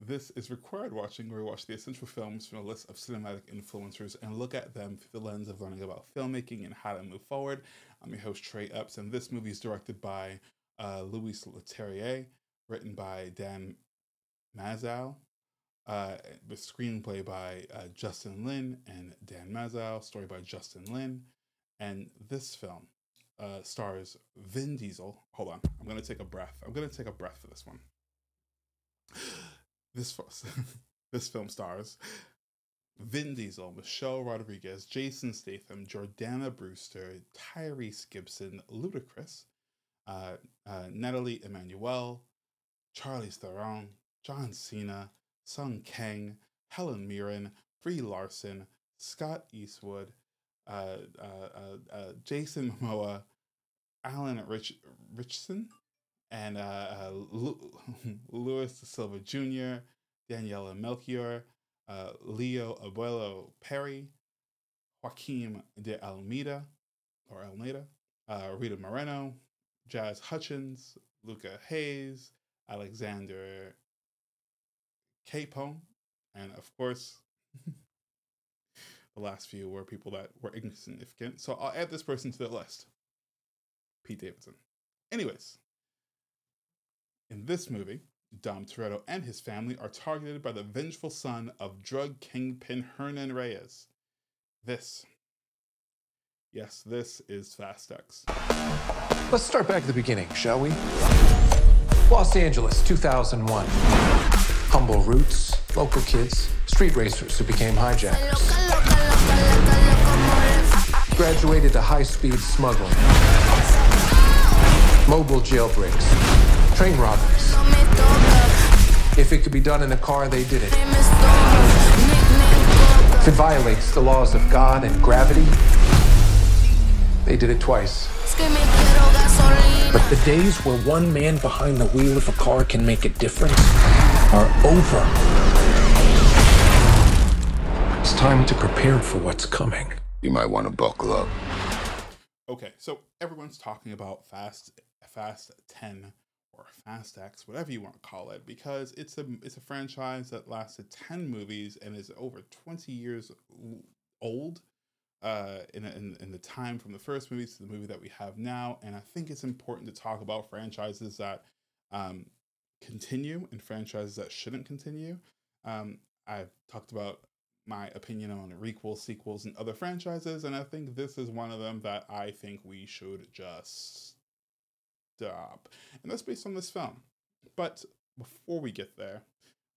This is required watching where we watch the essential films from a list of cinematic influencers and look at them through the lens of learning about filmmaking and how to move forward. I'm your host, Trey Epps, and this movie is directed by uh, Louis Leterrier, written by Dan Mazeau, uh, with screenplay by uh, Justin Lin and Dan Mazeau, story by Justin Lin. And this film uh, stars Vin Diesel. Hold on, I'm going to take a breath. I'm going to take a breath for this one. This this film stars Vin Diesel, Michelle Rodriguez, Jason Statham, Jordana Brewster, Tyrese Gibson, Ludacris, uh, uh, Nathalie Emmanuel, Charlie Theron, John Cena, Sung Kang, Helen Mirren, Brie Larson, Scott Eastwood, uh, uh, uh, uh Jason Momoa, Alan Rich- Richardson, and uh, uh, Louis Silva Jr., Daniela Melchior, uh, Leo Abuelo Perry, Joaquim de Almeida or Almeida, uh, Rita Moreno, Jaz Hutchins, Luka Hays, Alexander Capone, and of course, the last few were people that were insignificant. So I'll add this person to the list Pete Davidson. Anyways, in this movie, Dom Toretto and his family are targeted by the vengeful son of drug kingpin Hernan Reyes. This, yes, this is Fast X. Let's start back at the beginning, shall we? Los Angeles, 2001. Humble roots, local kids, street racers who became hijackers. Graduated to high speed smuggling, mobile jailbreaks train robberies. If it could be done in a car, they did it. If it violates the laws of God and gravity, they did it twice. But the days where one man behind the wheel of a car can make a difference are over. It's time to prepare for what's coming. You might want to buckle up. Okay, so everyone's talking about Fast Fast 10 or Fast X, whatever you want to call it, because it's a it's a franchise that lasted ten movies and is over twenty years old. Uh, in, in in the time from the first movie to the movie that we have now, and I think it's important to talk about franchises that um, continue and franchises that shouldn't continue. Um, I've talked about my opinion on requels, sequels, and other franchises, and I think this is one of them that I think we should just stop. And that's based on this film. But before we get there,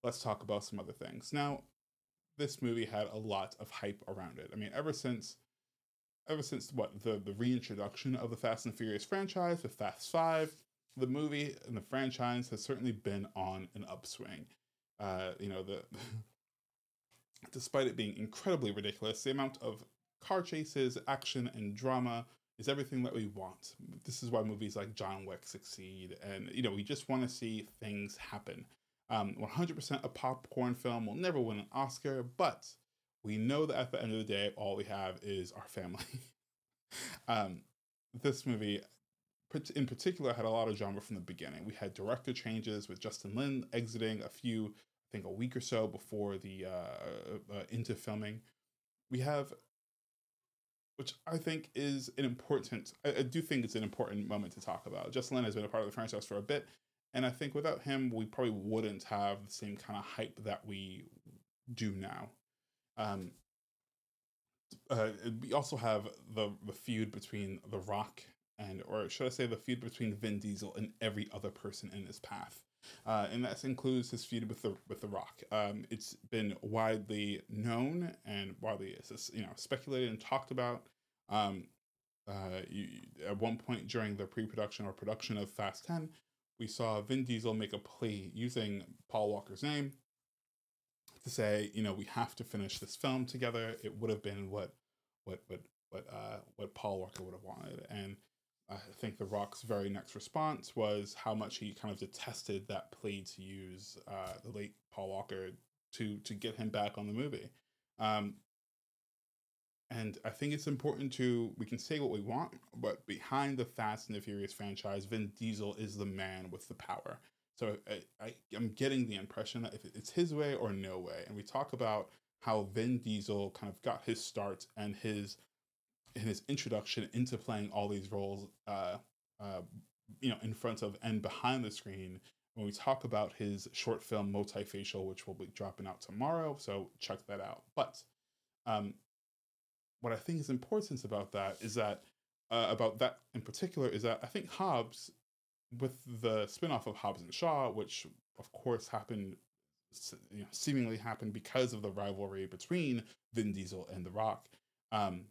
let's talk about some other things. Now, this movie had a lot of hype around it. I mean, ever since ever since what the the reintroduction of the Fast and Furious franchise with Fast 5, the movie and the franchise has certainly been on an upswing. Uh, you know, the despite it being incredibly ridiculous, the amount of car chases, action, and drama is everything that we want. This is why movies like John Wick succeed, and you know we just want to see things happen. Um, 100% a popcorn film will never win an Oscar, but we know that at the end of the day, all we have is our family. um, this movie, in particular, had a lot of drama from the beginning. We had director changes with Justin Lin exiting a few, I think, a week or so before the uh, uh, into filming. We have which I think is an important. I, I, do think it's an important moment to talk about. Justin Lin has been a part of the franchise for a bit, and I think without him, we probably wouldn't have the same kind of hype that we do now. Um, uh, we also have the the feud between The Rock and, or should I say, the feud between Vin Diesel and every other person in his path. Uh, and that includes his feud with the with the Rock. Um, it's been widely known and widely you know speculated and talked about. Um, uh, you, at one point during the pre-production or production of Fast Ten, we saw Vin Diesel make a plea using Paul Walker's name to say, you know, we have to finish this film together. It would have been what what what what uh, what Paul Walker would have wanted, and I think The Rock's very next response was how much he kind of detested that plea to use uh, the late Paul Walker to to get him back on the movie. Um, and I think it's important to we can say what we want, but behind the Fast and the Furious franchise, Vin Diesel is the man with the power. So I, I, I'm getting the impression that if it's his way or no way, and we talk about how Vin Diesel kind of got his start and his in his introduction into playing all these roles, uh, uh, you know, in front of and behind the screen. When we talk about his short film Multifacial, which will be dropping out tomorrow, so check that out. But um, what I think is important about that is that uh, about that in particular is that I think Hobbs, with the spinoff of Hobbs and Shaw, which of course happened, you know, seemingly happened because of the rivalry between Vin Diesel and The Rock, um,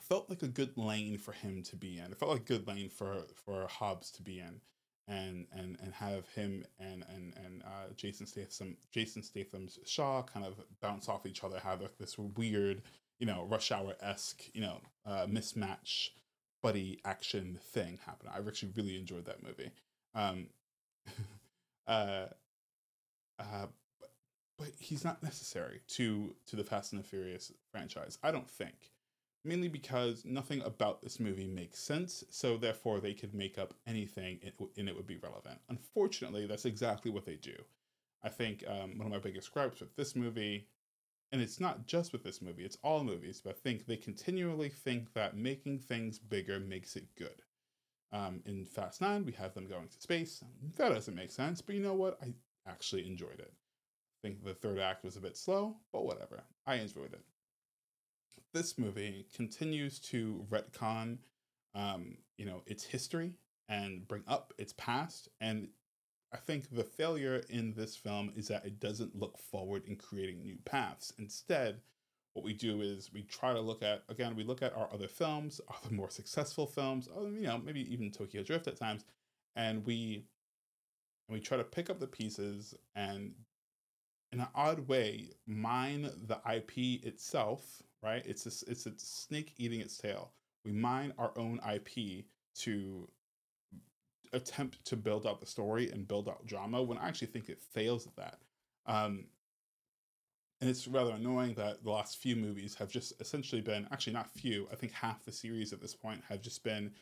felt like a good lane for him to be in. It felt like a good lane for for Hobbs to be in, and and and have him and and and uh, Jason Statham Jason Statham's Shaw kind of bounce off each other, have like this weird you know, Rush Hour esque, you know, uh, mismatch buddy action thing happen. I actually really enjoyed that movie. Um, uh, uh, but, but he's not necessary to to the Fast and the Furious franchise. I don't think. Mainly because nothing about this movie makes sense, so therefore they could make up anything and it would be relevant. Unfortunately, that's exactly what they do. I think um, one of my biggest gripes with this movie and it's not just with this movie, it's all movies, but I think they continually think that making things bigger makes it good. Um, in Fast 9, we have them going to space. That doesn't make sense, but you know what? I actually enjoyed it. I think the third act was a bit slow, but whatever. I enjoyed it. This movie continues to retcon, um, you know, its history and bring up its past and I think the failure in this film is that it doesn't look forward in creating new paths. Instead, what we do is we try to look at again we look at our other films, other more successful films, you know maybe even Tokyo Drift at times, and we and we try to pick up the pieces and in an odd way mine the IP itself. Right? It's a, it's a snake eating its tail. We mine our own IP to attempt to build out the story and build out drama when I actually think it fails at that. Um, and it's rather annoying that the last few movies have just essentially been actually not few. I think half the series at this point have just been,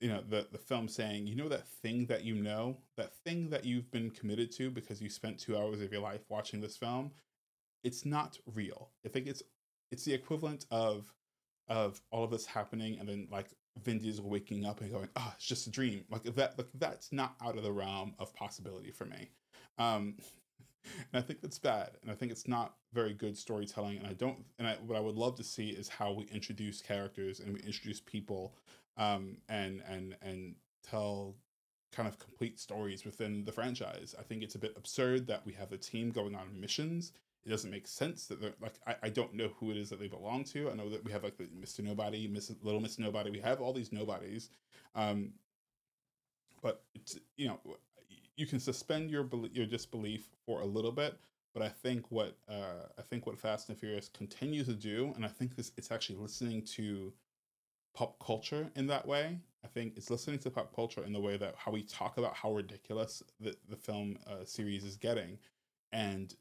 you know, the the film saying, you know, that thing that you know, that thing that you've been committed to because you spent two hours of your life watching this film. It's not real. I think it's it's the equivalent of of all of this happening and then like Vin waking up and going, "Oh, it's just a dream." Like that, like that's not out of the realm of possibility for me. Um, and I think that's bad, and I think it's not very good storytelling. And I don't, and I, what I would love to see is how we introduce characters and we introduce people, um, and and and tell kind of complete stories within the franchise. I think it's a bit absurd that we have the team going on missions it doesn't make sense that they're like I, I don't know who it is that they belong to. I know that we have like Mr. Nobody, Miss Little Miss Nobody. We have all these nobodies, um, but it's you know you can suspend your your disbelief for a little bit. But I think what uh, I think what Fast and Furious continues to do, and I think this it's actually listening to pop culture in that way. I think it's listening to pop culture in the way that how we talk about how ridiculous the the film uh, series is getting, and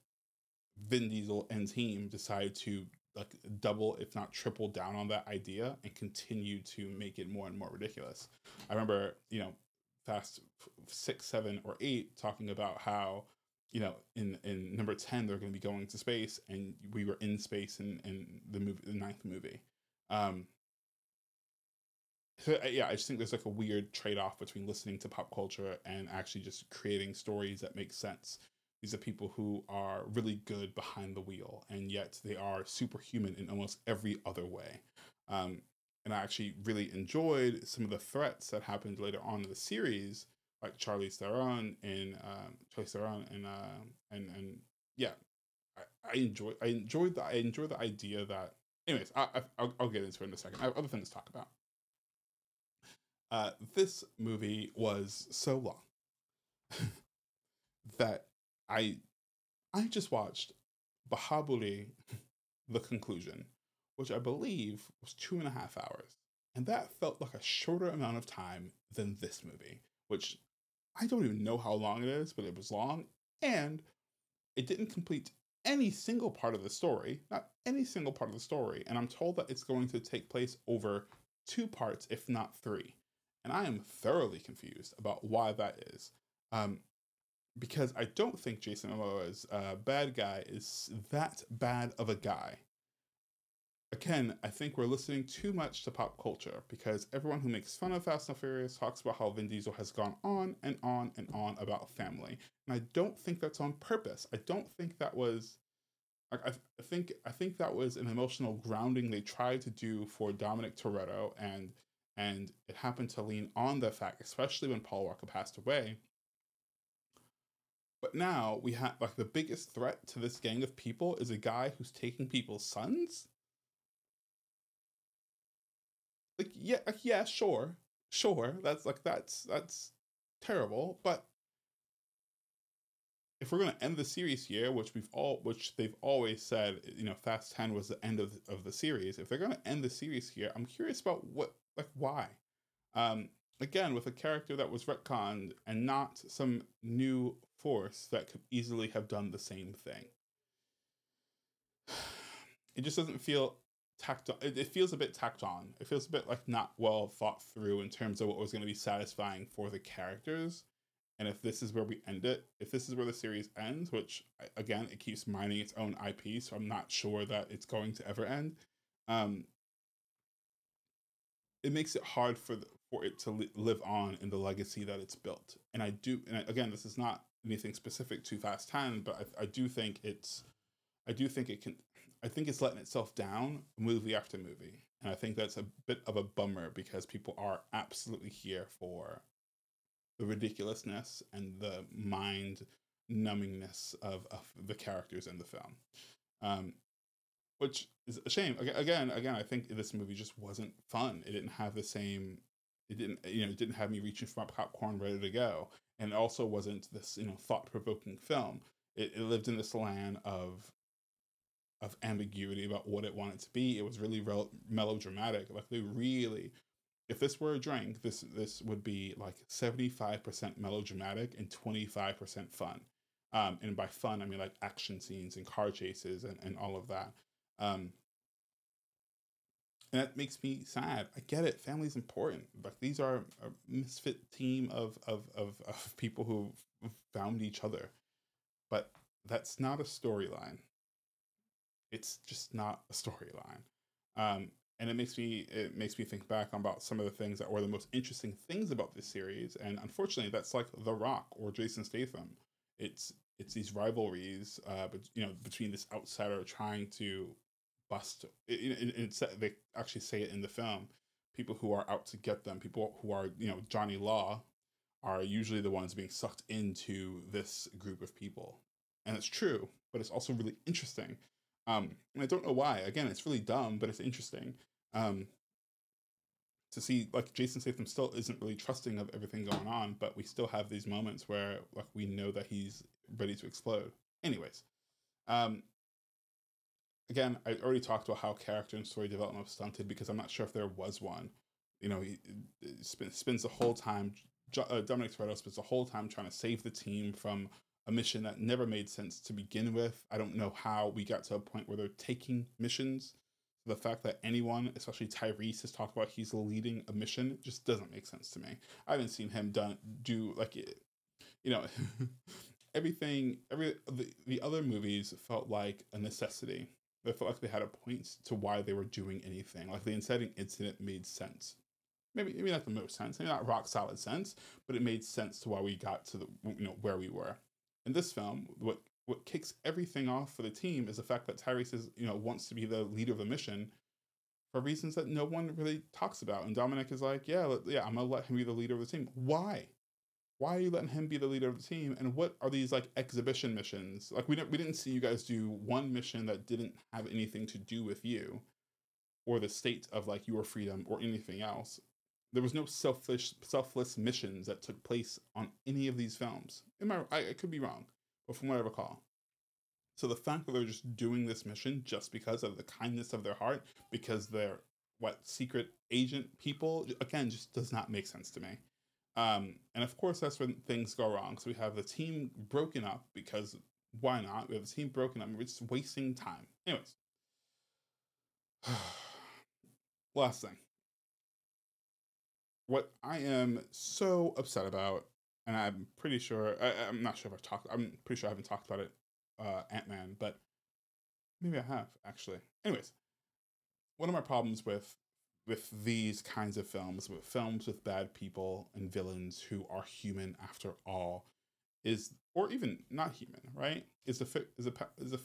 Vin Diesel and team decide to like double, if not triple down on that idea and continue to make it more and more ridiculous. I remember, you know, Fast six, seven, or eight talking about how, you know, in in number ten they're going to be going to space, and we were in space in in the movie, the ninth movie. Um, so yeah, I just think there's like a weird trade off between listening to pop culture and actually just creating stories that make sense these are people who are really good behind the wheel, and yet they are superhuman in almost every other way. Um, and I actually really enjoyed some of the threats that happened later on in the series, like Charlie Theron and um, Charlize Theron and uh, and and yeah, I, I enjoy I enjoyed the I enjoyed the idea that. Anyways, I, I will I'll get into it in a second. I have other things to talk about. Uh, this movie was so long that I I just watched Baahubali, the conclusion, which I believe was two and a half hours. And that felt like a shorter amount of time than this movie, which I don't even know how long it is, but it was long. And it didn't complete any single part of the story, not any single part of the story. And I'm told that it's going to take place over two parts, if not three. And I am thoroughly confused about why that is. Um, because I don't think Jason Momoa's uh, bad guy is that bad of a guy. Again, I think we're listening too much to pop culture because everyone who makes fun of Fast and Furious talks about how Vin Diesel has gone on and on and on about family. And I don't think that's on purpose. I don't think that was I, I think I think that was an emotional grounding they tried to do for Dominic Toretto and and it happened to lean on the fact, especially when Paul Walker passed away. But now we have like the biggest threat to this gang of people is a guy who's taking people's sons. Like yeah, like, yeah, sure, sure. That's like that's that's terrible. But if we're gonna end the series here, which we've all, which they've always said, you know, Fast Ten was the end of of the series. If they're gonna end the series here, I'm curious about what, like, why. Um, again, with a character that was retconned and not some new force that could easily have done the same thing. It just doesn't feel tacked on. It, feels a bit tacked on. It feels a bit like not well thought through in terms of what was going to be satisfying for the characters and if this is where we end it, if this is where the series ends, which again it keeps mining its own IP, so I'm not sure that it's going to ever end. Um, it makes it hard for the, for it to li- live on in the legacy that it's built. And I do, and again, this is not anything specific to Fast Ten, but I, I do think it's, I do think it can, I think it's letting itself down movie after movie, and I think that's a bit of a bummer because people are absolutely here for the ridiculousness and the mind numbingness of, of the characters in the film. Um, which is a shame. Again, again, I think this movie just wasn't fun. It didn't have the same. It didn't, you know, it didn't have me reaching for my popcorn ready to go, and it also wasn't this, you know, thought provoking film. It, it lived in this land of of ambiguity about what it wanted to be. It was really rel- melodramatic. Like they really if this were a drink, this this would be like seventy five percent melodramatic and twenty five percent fun. Um, and by fun, I mean like action scenes and car chases and, and all of that. Um, and that makes me sad. I get it. Family's important. Like these are a misfit team of of of, of people who found each other, but that's not a storyline. It's just not a storyline. Um, and it makes me it makes me think back about some of the things that were the most interesting things about this series and unfortunately that's like the rock or jason statham it's it's these rivalries uh but you know between this outsider trying to bust it, it, they actually say it in the film people who are out to get them people who are you know johnny law are usually the ones being sucked into this group of people and it's true but it's also really interesting um, and I don't know why. Again, it's really dumb, but it's interesting. Um, to see like Jason Statham still isn't really trusting of everything going on, but we still have these moments where like we know that he's ready to explode. Anyways, um, again, I already talked about how character and story development was stunted because I'm not sure if there was one. You know, he, he spends the whole time. Uh, Dominic Toretto spends the whole time trying to save the team from a mission that never made sense to begin with. I don't know how we got to a point where they're taking missions. The fact that anyone, especially Tyrese, has talked about he's leading a mission just doesn't make sense to me. I haven't seen him done do like, it, you know, everything. Every the, the other movies felt like a necessity. They felt like they had a point to why they were doing anything. Like the inciting incident made sense maybe maybe not the most sense, maybe not rock solid sense, but it made sense to why we got to the you know where we were in this film, what what kicks everything off for the team is the fact that Tyrese is, you know, wants to be the leader of the mission for reasons that no one really talks about. And Dominic is like, yeah, let, yeah, I'm gonna let him be the leader of the team. Why? Why are you letting him be the leader of the team? And what are these like exhibition missions? Like we didn't we didn't see you guys do one mission that didn't have anything to do with you, or the state of like your freedom or anything else. There was no selfish, selfless missions that took place on any of these films. Am I, I, I could be wrong, but from what I recall. So the fact that they're just doing this mission just because of the kindness of their heart, because they're what secret agent people, again, just does not make sense to me. Um, and of course, that's when things go wrong. So we have the team broken up because why not? We have the team broken up. We're just wasting time. Anyways, last thing what I am so upset about, and I'm pretty sure I, I'm not sure if I've talked. I'm pretty sure I haven't talked about it, uh, Ant Man, but maybe I have actually. Anyways, one of my problems with with these kinds of films, with films with bad people and villains who are human after all, is or even not human, right? Is the is the is the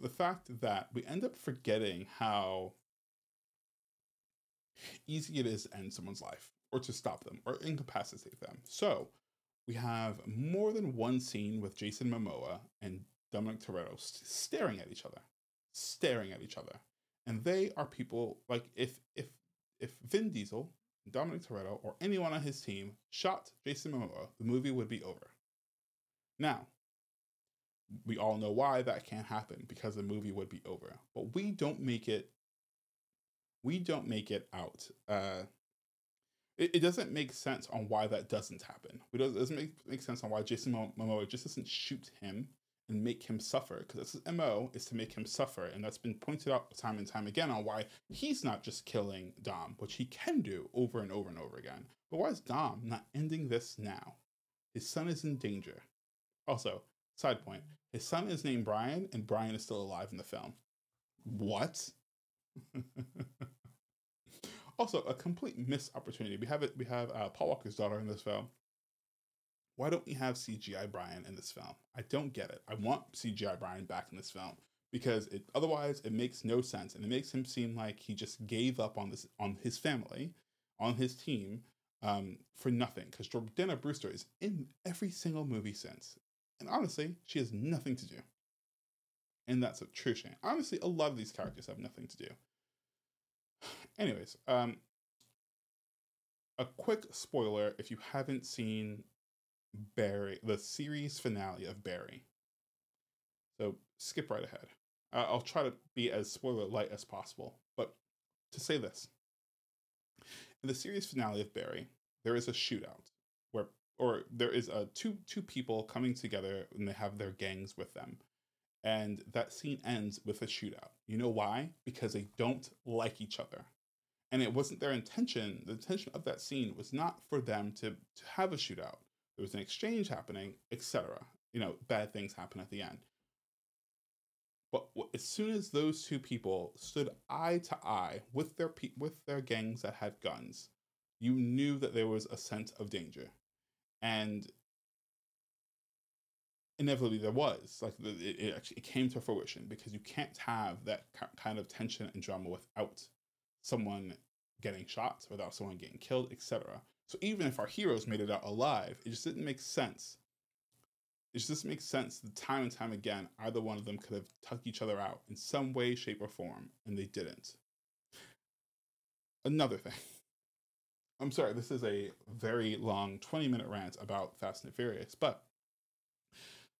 the fact that we end up forgetting how easy it is to end someone's life or to stop them or incapacitate them. So we have more than one scene with Jason Momoa and Dominic Toretto st- staring at each other, staring at each other, and they are people like if if if Vin Diesel, Dominic Toretto, or anyone on his team shot Jason Momoa, the movie would be over. Now, we all know why that can't happen because the movie would be over, but we don't make it. We don't make it out. Uh, it, it doesn't make sense on why that doesn't happen. It doesn't, it doesn't make, make sense on why Jason Momoa just doesn't shoot him and make him suffer because that's his mo is to make him suffer. And that's been pointed out time and time again on why he's not just killing dom which he can do over and over and over again. But why is dom not ending this now? His son is in danger. Also side point his son is named brian and brian is still alive in the film. What? Also a complete missed opportunity. We have it we have uh, paul walker's daughter in this film why don't we have CGI Brian in this film? I don't get it. I want CGI Brian back in this film because it otherwise it makes no sense and it makes him seem like he just gave up on this on his family, on his team, um, for nothing. Because Jordana Brewster is in every single movie since, and honestly, she has nothing to do. And that's a true shame. Honestly, a lot of these characters have nothing to do. Anyways, um, a quick spoiler if you haven't seen Barry, the series finale of Barry. So skip right ahead. I'll try to be as spoiler light as possible, but to say this, in the series finale of Barry, there is a shootout where, or there is a two two people coming together and they have their gangs with them, and that scene ends with a shootout. You know why? Because they don't like each other and it wasn't their intention. The intention of that scene was not for them to, to have a shootout there was an exchange happening, etc. You know, bad things happen at the end. But as soon as those two people stood eye to eye with their pe- with their gangs that had guns, you knew that there was a sense of danger, and inevitably there was like it, it actually it came to fruition because you can't have that kind of tension and drama without someone getting shot, without someone getting killed, etc. So even if our heroes made it out alive, it just didn't make sense. It just doesn't sense that time and time again, either one of them could have tucked each other out in some way, shape, or form, and they didn't. Another thing. I'm sorry, this is a very long 20 minute rant about Fast and Furious, but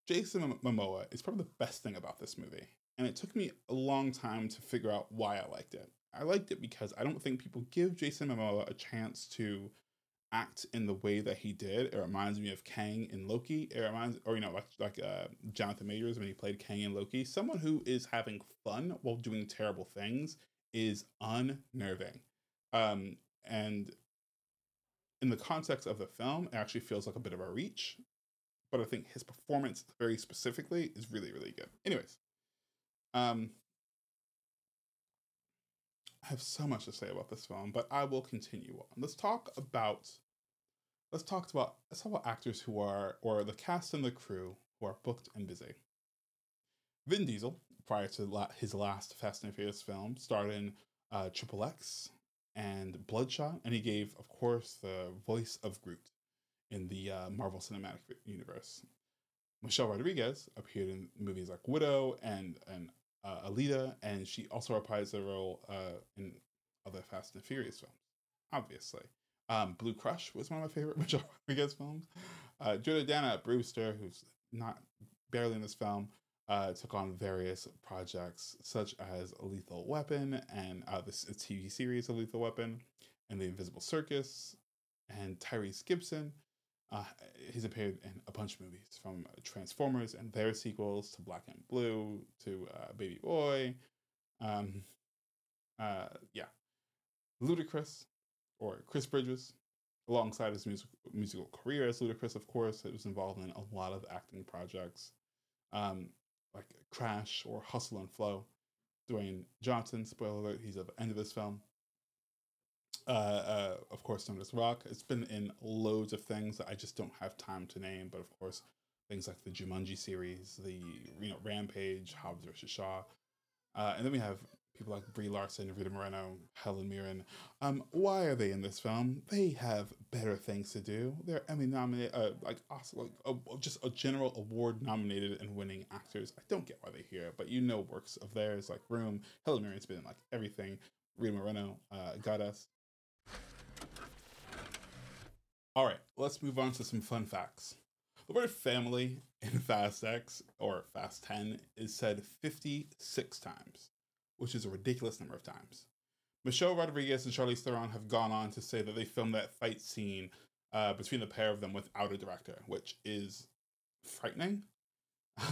Jason Momoa is probably the best thing about this movie. And it took me a long time to figure out why I liked it. I liked it because I don't think people give Jason Momoa a chance to act in the way that he did. It reminds me of Kang in Loki. It reminds, or you know, like like uh, Jonathan Majors when he played Kang in Loki. Someone who is having fun while doing terrible things is unnerving. Um, and in the context of the film, it actually feels like a bit of a reach. But I think his performance, very specifically, is really really good. Anyways, um, I have so much to say about this film, but I will continue on. Let's talk about let's talk about let's talk about actors who are or the cast and the crew who are booked and busy. Vin Diesel, prior to his last Fast and Furious film, starred in uh, Triple X and Bloodshot, and he gave, of course, the voice of Groot in the uh, Marvel Cinematic Universe. Michelle Rodriguez appeared in movies like Widow and and uh, Alita, and she also reprised the role uh, in other Fast and Furious films. Obviously, um, Blue Crush was one of my favorite Michelle Rodriguez films. Uh, Jordana Brewster, who's not barely in this film, uh, took on various projects such as Lethal Weapon and uh, this TV series A Lethal Weapon and The Invisible Circus and Tyrese Gibson. Uh, he's appeared in a bunch of movies from Transformers and their sequels to Black and Blue to uh, Baby Boy. Um, uh, yeah. Ludacris or Chris Bridges alongside his music, musical career as Ludacris, of course, he was involved in a lot of acting projects, um, like Crash or Hustle and Flow. Dwayne Johnson, spoiler alert, he's at the end of this film. Uh, uh, of course, known as Rock. It's been in loads of things that I just don't have time to name, but of course, things like the Jumanji series, the you know Rampage, Hobbs versus Shaw, uh, and then we have people like Brie Larson, Rita Moreno, Helen Mirren. Um, why are they in this film? They have better things to do. They're Emmy nominated, uh, like also like just a general award nominated and winning actors. I don't get why they're here, but you know works of theirs like Room. Helen Mirren's been in like everything. Rita Moreno, uh, Goddess. All right, let's move on to some fun facts. The word family in Fast X or Fast 10 is said 56 times which is a ridiculous number of times. Michelle Rodriguez and Charlize Theron have gone on to say that they filmed that fight scene uh, between the pair of them without a director, which is frightening.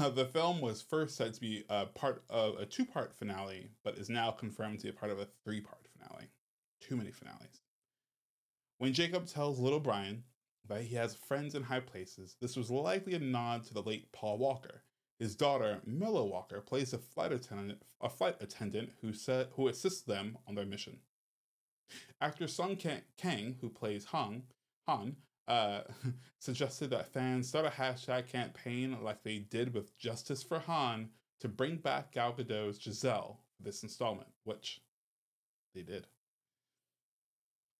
Uh, the film was first said to be a part of a two part finale, but is now confirmed to be a part of a three part finale. Too many finales. When Jacob tells little Brian that he has friends in high places, this was likely a nod to the late Paul Walker, his daughter, Milla Walker, plays a flight attendant, a flight attendant who said who assists them on their mission. Actor Sung Kang, who plays Han, Han uh, suggested that fans start a hashtag campaign like they did with Justice for Han to bring back Gal Gadot's Giselle this installment, which they did.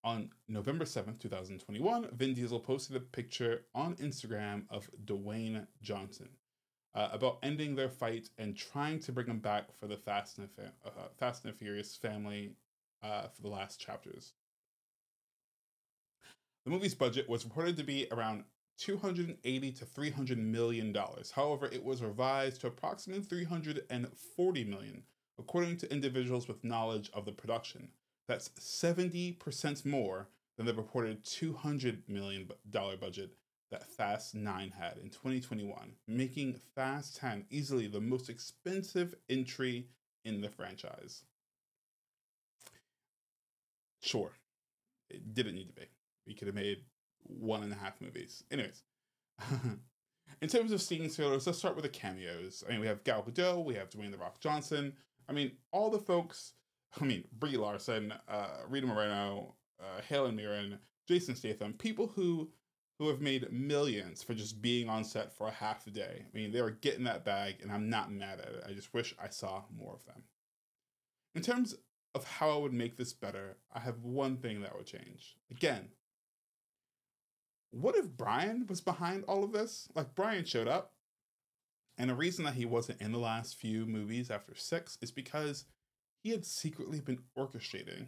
On November 7th, 2021, Vin Diesel posted a picture on Instagram of Dwayne Johnson, uh, about ending their fight and trying to bring him back for the Fast and, uh, Fast and Furious family uh, for the last chapters. The movie's budget was reported to be around 280 to 300 million dollars. However, it was revised to approximately 340 million, according to individuals with knowledge of the production. That's 70% more than the reported 200 million dollar budget that Fast 9 had in 2021, making Fast 10 easily the most expensive entry in the franchise. Sure, it didn't need to be. We could have made one and a half movies. Anyways, in terms of scene trailers, let's start with the cameos. I mean, we have Gal Gadot, we have Dwayne The Rock Johnson. I mean, all the folks, I mean, Brie Larson, uh, Rita Moreno, uh, Helen Mirren, Jason Statham, people who who have made millions for just being on set for a half a day. I mean, they were getting that bag, and I'm not mad at it. I just wish I saw more of them. In terms of how I would make this better, I have one thing that would change. Again, what if Brian was behind all of this? Like, Brian showed up, and the reason that he wasn't in the last few movies after six is because he had secretly been orchestrating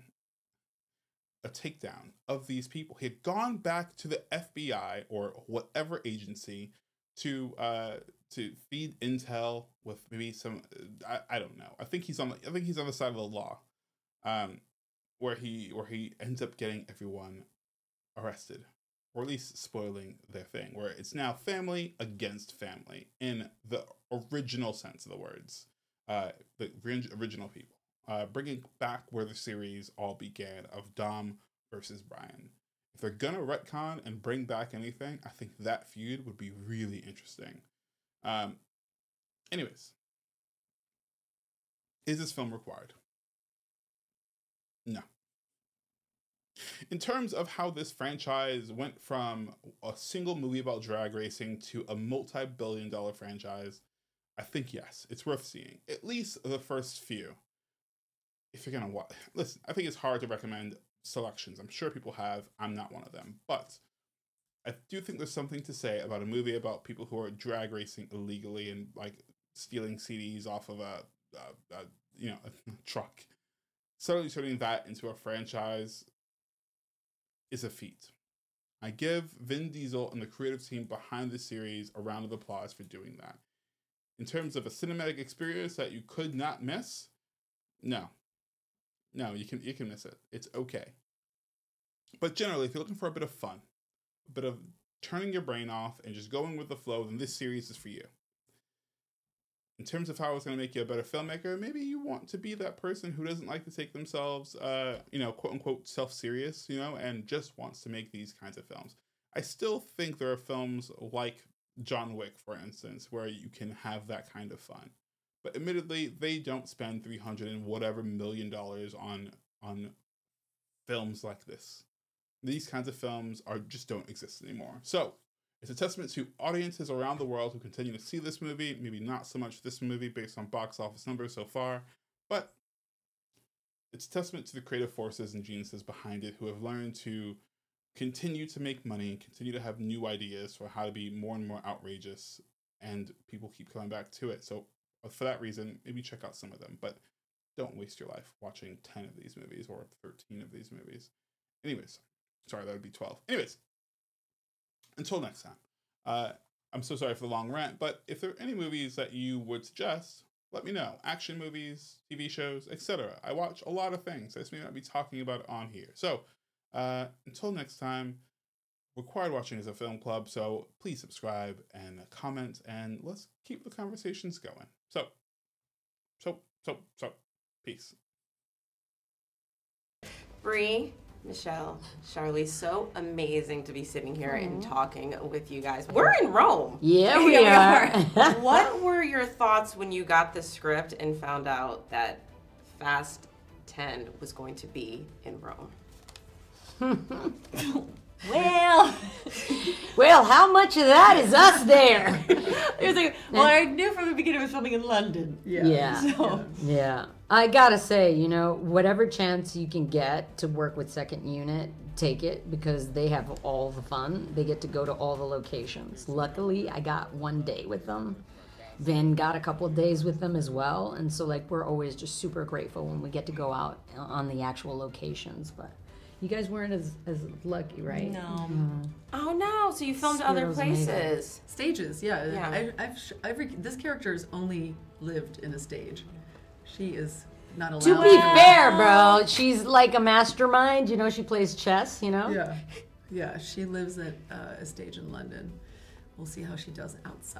a takedown of these people. He had gone back to the FBI or whatever agency to uh to feed intel with maybe some I, I don't know. I think he's on the I think he's on the side of the law. Um where he where he ends up getting everyone arrested or at least spoiling their thing where it's now family against family in the original sense of the words. Uh the original people uh, bringing back where the series all began of Dom versus Brian. If they're gonna retcon and bring back anything, I think that feud would be really interesting. Um, anyways, is this film required? No. In terms of how this franchise went from a single movie about drag racing to a multi billion dollar franchise, I think yes, it's worth seeing. At least the first few if you're gonna watch, listen, I think it's hard to recommend selections. I'm sure people have. I'm not one of them, but I do think there's something to say about a movie about people who are drag racing illegally and like stealing CDs off of a, a, a you know a truck. Suddenly turning that into a franchise is a feat. I give Vin Diesel and the creative team behind the series a round of applause for doing that. In terms of a cinematic experience that you could not miss, no, no, you can you can miss it. It's okay. But generally, if you're looking for a bit of fun, a bit of turning your brain off and just going with the flow, then this series is for you. in terms of how it's going to make you a better filmmaker, maybe you want to be that person who doesn't like to take themselves, uh, you know, quote unquote, self serious, you know, and just wants to make these kinds of films. I still think there are films like John Wick, for instance, where you can have that kind of fun. But admittedly, they don't spend 300 and whatever million dollars on on films like this. These kinds of films are just don't exist anymore. So it's a testament to audiences around the world who continue to see this movie. Maybe not so much this movie based on box office numbers so far, but it's a testament to the creative forces and geniuses behind it who have learned to continue to make money, continue to have new ideas for how to be more and more outrageous, and people keep coming back to it. So for that reason, maybe check out some of them, but don't waste your life watching 10 of these movies or 13 of these movies. Anyways, sorry, that would be 12. Anyways, until next time. Uh, I'm so sorry for the long rant, but if there are any movies that you would suggest, let me know. Action movies, TV shows, etc. I watch a lot of things. Just may not be talking about on here. So uh, until next time, required watching is a film club, so please subscribe and comment, and let's keep the conversations going. So, so, so, so, peace. Brie, Michelle, Charlie, so amazing to be sitting here and talking with you guys. We're in Rome. Yeah, Here we are. what were your thoughts when you got the script and found out that Fast 10 was going to be in Rome? Well, well, how much of that is us there? it was like, well, I knew from the beginning it was filming in London. Yeah. Yeah. So, Yeah. I gotta say, you know, whatever chance you can get to work with Second Unit, take it because they have all the fun. They get to go to all the locations. Luckily, I got one day with them. Vin got a couple of days with them as well. And so, like, we're always just super grateful when we get to go out on the actual locations. But you guys weren't as, as lucky, right? no. Oh no, so you filmed other Squirrels made it. places. Stages, yeah. Yeah. I, I've sh- every this character has only lived in a stage. She is not allowed. To be fair, bro, she's like a mastermind. You know, she plays chess, you know? yeah, yeah. She lives at uh, a stage in London. We'll see how she does outside.